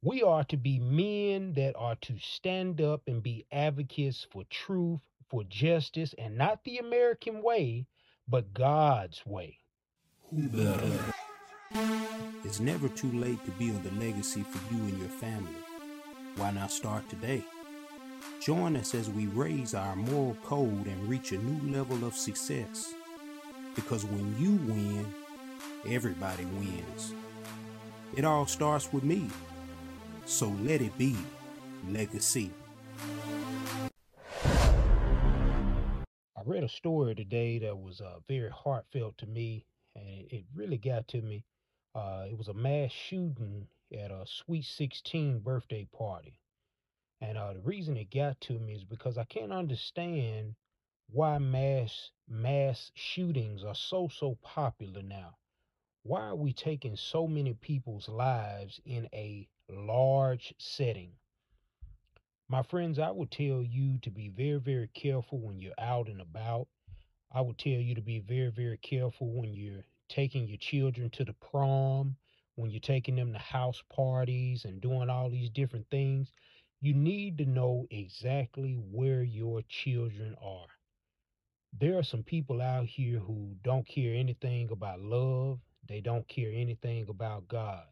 We are to be men that are to stand up and be advocates for truth, for justice, and not the American way, but God's way. Who better? It's never too late to build a legacy for you and your family. Why not start today? Join us as we raise our moral code and reach a new level of success. Because when you win, everybody wins. It all starts with me. So let it be legacy. I read a story today that was uh, very heartfelt to me, and it, really got to me. Uh, it was a mass shooting at a Sweet 16 birthday party. And uh, the reason it got to me is because I can't understand why mass mass shootings are so so popular now. Why are we taking so many people's lives in a large setting? My friends, I would tell you to be very very careful when you're out and about. I would tell you to be very very careful when you're taking your children to the prom, when you're taking them to house parties and doing all these different things you need to know exactly where your children are. There are some people out here who don't care anything about love, they don't care anything about God.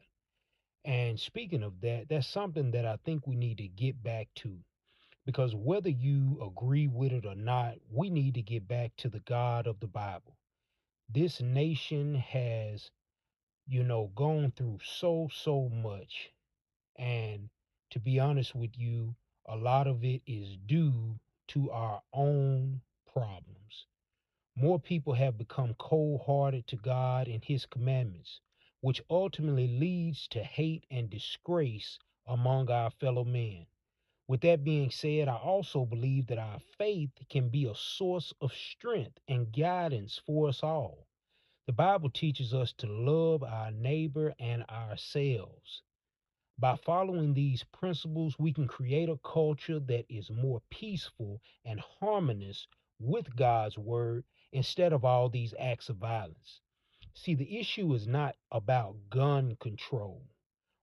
And speaking of that, that's something that I think we need to get back to. Because whether you agree with it or not, we need to get back to the God of the Bible. This nation has, you know, gone through so, so much. And to be honest with you, a lot of it is due to our own problems. More people have become cold hearted to God and His commandments, which ultimately leads to hate and disgrace among our fellow men. With that being said, I also believe that our faith can be a source of strength and guidance for us all. The Bible teaches us to love our neighbor and ourselves. By following these principles, we can create a culture that is more peaceful and harmonious with God's word instead of all these acts of violence. See, the issue is not about gun control.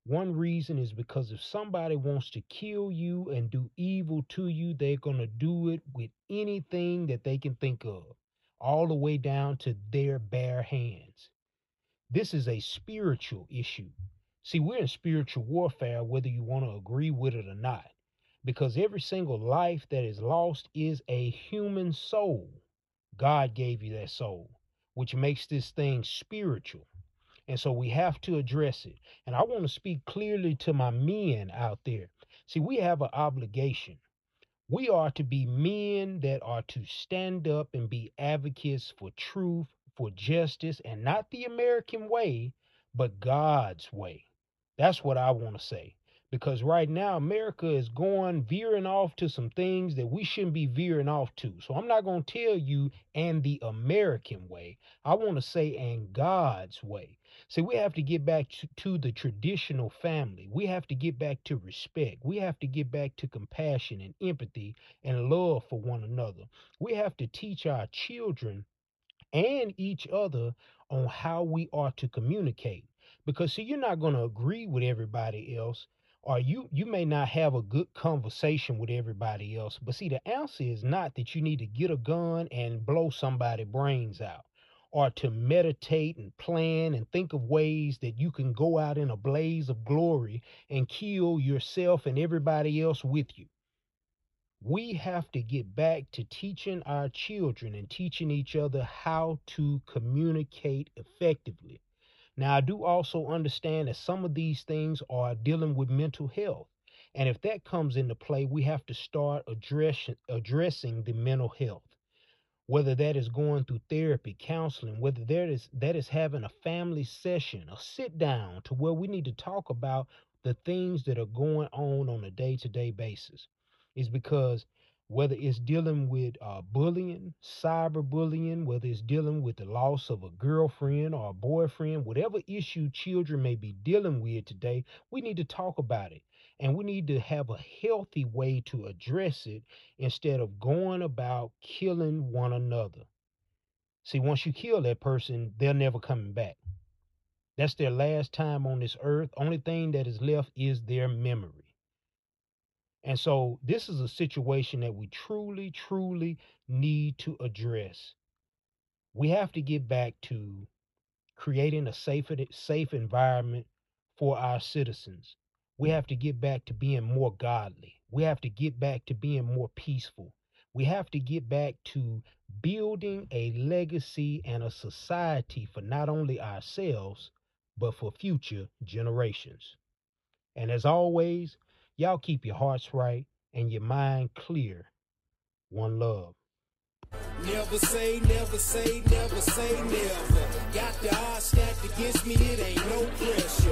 One reason is because if somebody wants to kill you and do evil to you, they're going to do it with anything that they can think of, all the way down to their bare hands. This is a spiritual issue. See, we're in spiritual warfare, whether you want to agree with it or not, because every single life that is lost is a human soul. God gave you that soul, which makes this thing spiritual. And so we have to address it. And I want to speak clearly to my men out there. See, we have an obligation. We are to be men that are to stand up and be advocates for truth, for justice, and not the American way, but God's way. That's what I want to say. Because right now, America is going veering off to some things that we shouldn't be veering off to. So I'm not going to tell you and the American way. I want to say and God's way. See, we have to get back to, to the traditional family. We have to get back to respect. We have to get back to compassion and empathy and love for one another. We have to teach our children and each other on how we are to communicate because see you're not going to agree with everybody else or you you may not have a good conversation with everybody else but see the answer is not that you need to get a gun and blow somebody's brains out or to meditate and plan and think of ways that you can go out in a blaze of glory and kill yourself and everybody else with you. We have to get back to teaching our children and teaching each other how to communicate effectively now, I do also understand that some of these things are dealing with mental health. And if that comes into play, we have to start address, addressing the mental health. Whether that is going through therapy, counseling, whether that is that is having a family session, a sit down to where we need to talk about the things that are going on on a day-to-day basis. Is because whether it's dealing with uh, bullying, cyberbullying, whether it's dealing with the loss of a girlfriend or a boyfriend, whatever issue children may be dealing with today, we need to talk about it. And we need to have a healthy way to address it instead of going about killing one another. See, once you kill that person, they're never coming back. That's their last time on this earth. Only thing that is left is their memory. And so this is a situation that we truly, truly need to address. We have to get back to creating a safe, safe environment for our citizens. We have to get back to being more godly. We have to get back to being more peaceful. We have to get back to building a legacy and a society for not only ourselves, but for future generations. And as always, y'all keep your hearts right and your mind clear. One love. Never say, never say, never say never. Got the odds stacked against me, it ain't no pressure.